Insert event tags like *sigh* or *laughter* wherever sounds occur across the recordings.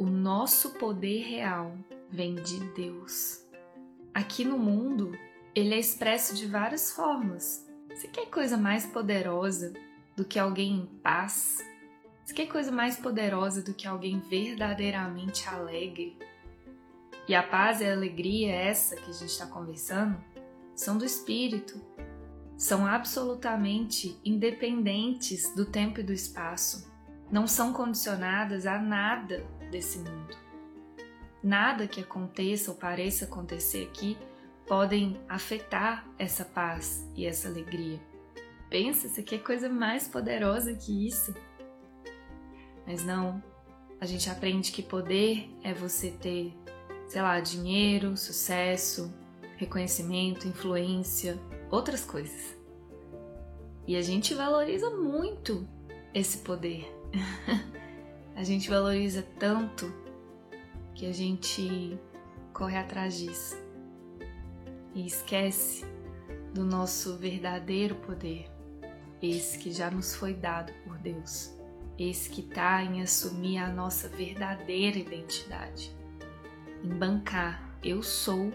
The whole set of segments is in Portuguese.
o nosso poder real vem de Deus. Aqui no mundo, ele é expresso de várias formas. Você quer coisa mais poderosa do que alguém em paz? Você quer coisa mais poderosa do que alguém verdadeiramente alegre? E a paz e a alegria, essa que a gente está conversando, são do espírito, são absolutamente independentes do tempo e do espaço, não são condicionadas a nada desse mundo. Nada que aconteça ou pareça acontecer aqui podem afetar essa paz e essa alegria. Pensa, isso aqui é coisa mais poderosa que isso. Mas não, a gente aprende que poder é você ter, sei lá, dinheiro, sucesso, reconhecimento, influência, outras coisas. E a gente valoriza muito esse poder. *laughs* a gente valoriza tanto que a gente corre atrás disso e esquece do nosso verdadeiro poder, esse que já nos foi dado por Deus, esse que está em assumir a nossa verdadeira identidade, em bancar eu sou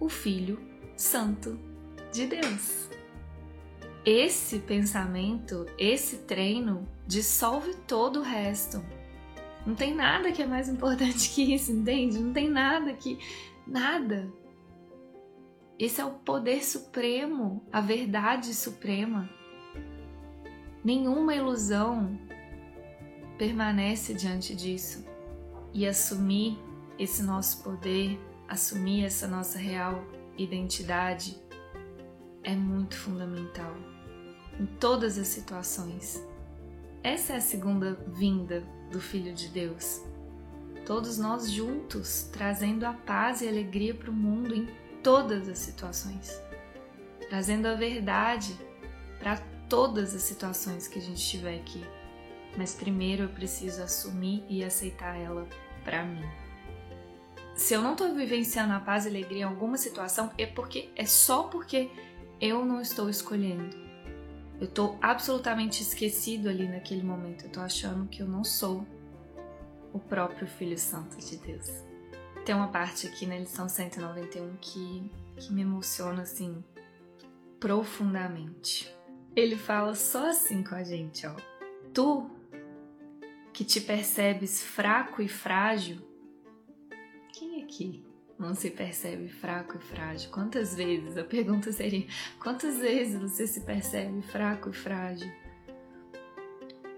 o Filho Santo de Deus. Esse pensamento, esse treino dissolve todo o resto. Não tem nada que é mais importante *laughs* que isso, entende? Não tem nada que. Nada. Esse é o poder supremo, a verdade suprema. Nenhuma ilusão permanece diante disso. E assumir esse nosso poder, assumir essa nossa real identidade é muito fundamental em todas as situações. Essa é a segunda vinda do Filho de Deus. Todos nós juntos, trazendo a paz e a alegria para o mundo em todas as situações, trazendo a verdade para todas as situações que a gente tiver aqui. Mas primeiro eu preciso assumir e aceitar ela para mim. Se eu não estou vivenciando a paz e alegria em alguma situação, é porque é só porque eu não estou escolhendo. Eu estou absolutamente esquecido ali naquele momento. Eu estou achando que eu não sou o próprio Filho Santo de Deus. Tem uma parte aqui na lição 191 que, que me emociona assim profundamente. Ele fala só assim com a gente, ó. Tu que te percebes fraco e frágil, quem aqui não se percebe fraco e frágil? Quantas vezes? A pergunta seria: quantas vezes você se percebe fraco e frágil?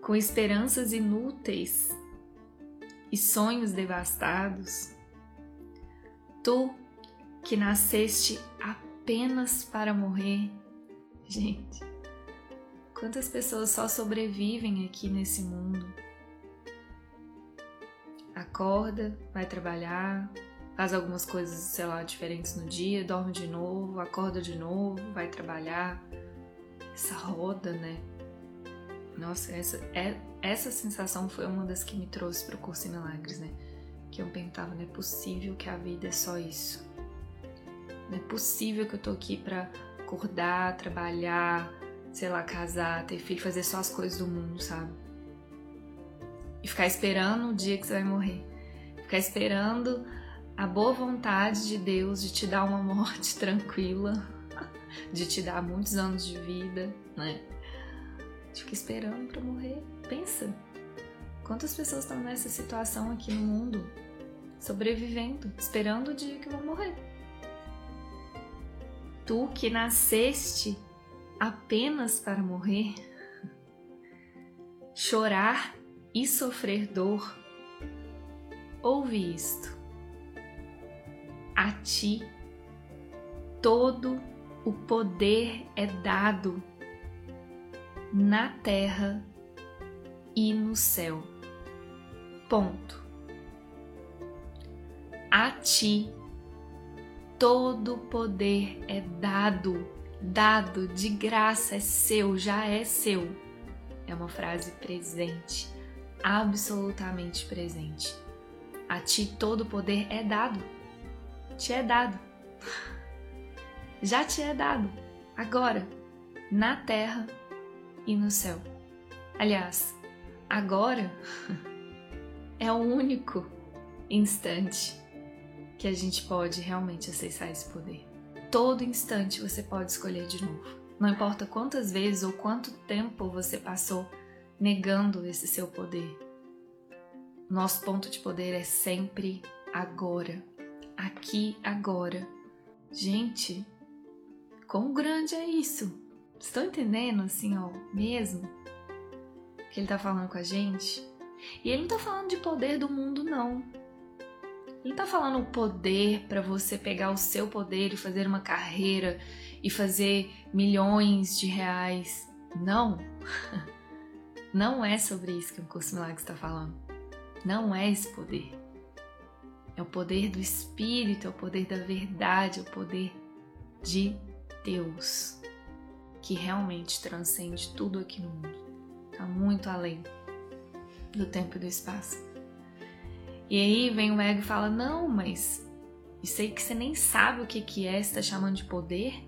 Com esperanças inúteis e sonhos devastados? Tu que nasceste apenas para morrer? Gente, quantas pessoas só sobrevivem aqui nesse mundo? Acorda, vai trabalhar, faz algumas coisas, sei lá, diferentes no dia, dorme de novo, acorda de novo, vai trabalhar. Essa roda, né? Nossa, essa, é, essa sensação foi uma das que me trouxe para o curso em Milagres, né? Que eu pensava, não é possível que a vida é só isso. Não é possível que eu tô aqui para acordar, trabalhar, sei lá, casar, ter filho, fazer só as coisas do mundo, sabe? E ficar esperando o dia que você vai morrer. Ficar esperando a boa vontade de Deus de te dar uma morte *laughs* tranquila, de te dar muitos anos de vida, né? Fica esperando para morrer. Pensa. Quantas pessoas estão nessa situação aqui no mundo, sobrevivendo, esperando o dia que vão morrer? Tu que nasceste apenas para morrer, chorar e sofrer dor, ouve isto a ti todo o poder é dado na terra e no céu. Ponto. A ti todo o poder é dado, dado de graça, é seu, já é seu. É uma frase presente, absolutamente presente. A ti todo o poder é dado te é dado. Já te é dado, agora, na terra e no céu. Aliás, agora *laughs* é o único instante que a gente pode realmente acessar esse poder. Todo instante você pode escolher de novo. Não importa quantas vezes ou quanto tempo você passou negando esse seu poder. Nosso ponto de poder é sempre agora, aqui, agora. Gente, quão grande é isso? Estão entendendo assim, ó, mesmo? Que ele tá falando com a gente? E ele não tá falando de poder do mundo, não. Ele tá falando o poder para você pegar o seu poder e fazer uma carreira e fazer milhões de reais. Não. *laughs* Não é sobre isso que o curso Milagres está falando. Não é esse poder. É o poder do Espírito, é o poder da verdade, é o poder de Deus, que realmente transcende tudo aqui no mundo. Está muito além do tempo e do espaço. E aí vem o ego e fala: Não, mas isso aí que você nem sabe o que, que é, você está chamando de poder.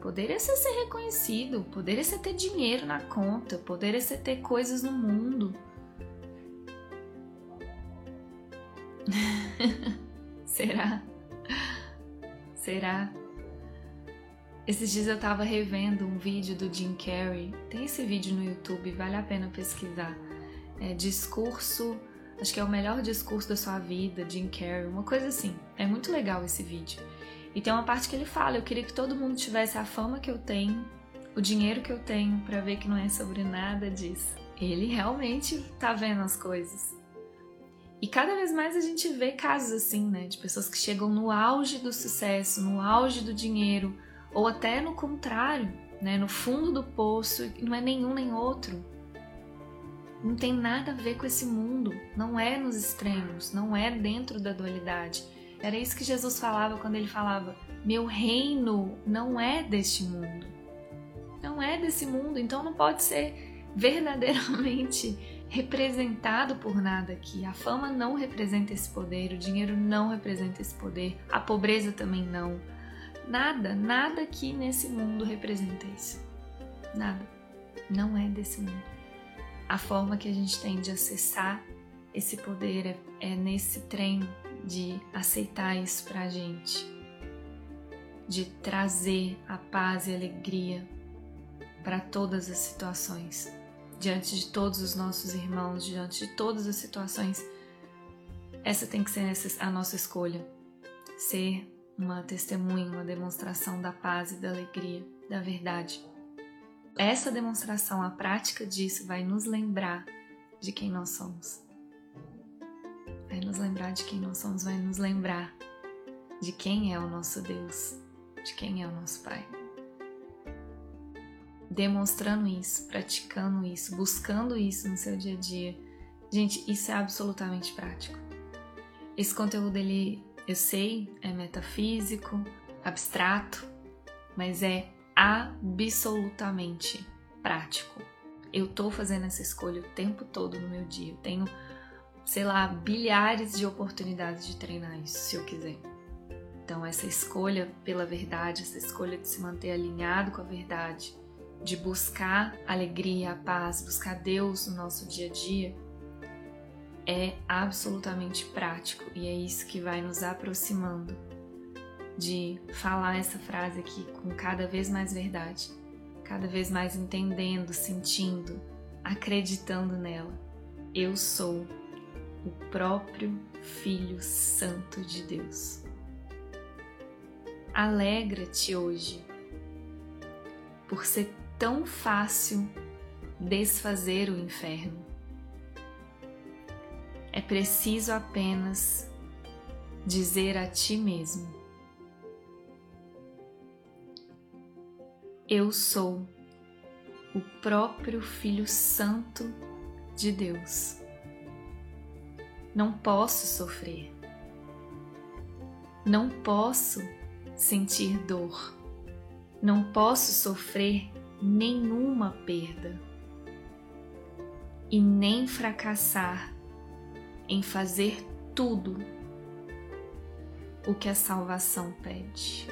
Poder é ser reconhecido, poder é ter dinheiro na conta, poder é ter coisas no mundo. *laughs* *laughs* Será? Será? Esses dias eu tava revendo um vídeo do Jim Carrey. Tem esse vídeo no YouTube, vale a pena pesquisar. É discurso Acho que é o melhor discurso da sua vida, Jim Carrey, uma coisa assim. É muito legal esse vídeo. E tem uma parte que ele fala: Eu queria que todo mundo tivesse a fama que eu tenho, o dinheiro que eu tenho, para ver que não é sobre nada disso. Ele realmente tá vendo as coisas. E cada vez mais a gente vê casos assim, né? De pessoas que chegam no auge do sucesso, no auge do dinheiro, ou até no contrário, né? No fundo do poço, não é nenhum nem outro não tem nada a ver com esse mundo, não é nos extremos, não é dentro da dualidade. Era isso que Jesus falava quando ele falava: Meu reino não é deste mundo. Não é desse mundo, então não pode ser verdadeiramente representado por nada aqui. A fama não representa esse poder, o dinheiro não representa esse poder, a pobreza também não. Nada, nada aqui nesse mundo representa isso. Nada. Não é desse mundo a forma que a gente tem de acessar esse poder é, é nesse treino de aceitar isso pra gente, de trazer a paz e alegria para todas as situações, diante de todos os nossos irmãos, diante de todas as situações. Essa tem que ser a nossa escolha, ser uma testemunha, uma demonstração da paz e da alegria, da verdade. Essa demonstração, a prática disso, vai nos lembrar de quem nós somos. Vai nos lembrar de quem nós somos, vai nos lembrar de quem é o nosso Deus, de quem é o nosso Pai. Demonstrando isso, praticando isso, buscando isso no seu dia a dia. Gente, isso é absolutamente prático. Esse conteúdo, ele, eu sei, é metafísico, abstrato, mas é absolutamente prático. Eu tô fazendo essa escolha o tempo todo no meu dia. Eu tenho, sei lá, bilhares de oportunidades de treinar isso, se eu quiser. Então, essa escolha pela verdade, essa escolha de se manter alinhado com a verdade, de buscar alegria, a paz, buscar Deus no nosso dia a dia, é absolutamente prático e é isso que vai nos aproximando de falar essa frase aqui com cada vez mais verdade, cada vez mais entendendo, sentindo, acreditando nela. Eu sou o próprio Filho Santo de Deus. Alegra-te hoje por ser tão fácil desfazer o inferno. É preciso apenas dizer a ti mesmo: Eu sou o próprio Filho Santo de Deus. Não posso sofrer. Não posso sentir dor. Não posso sofrer nenhuma perda. E nem fracassar em fazer tudo o que a salvação pede.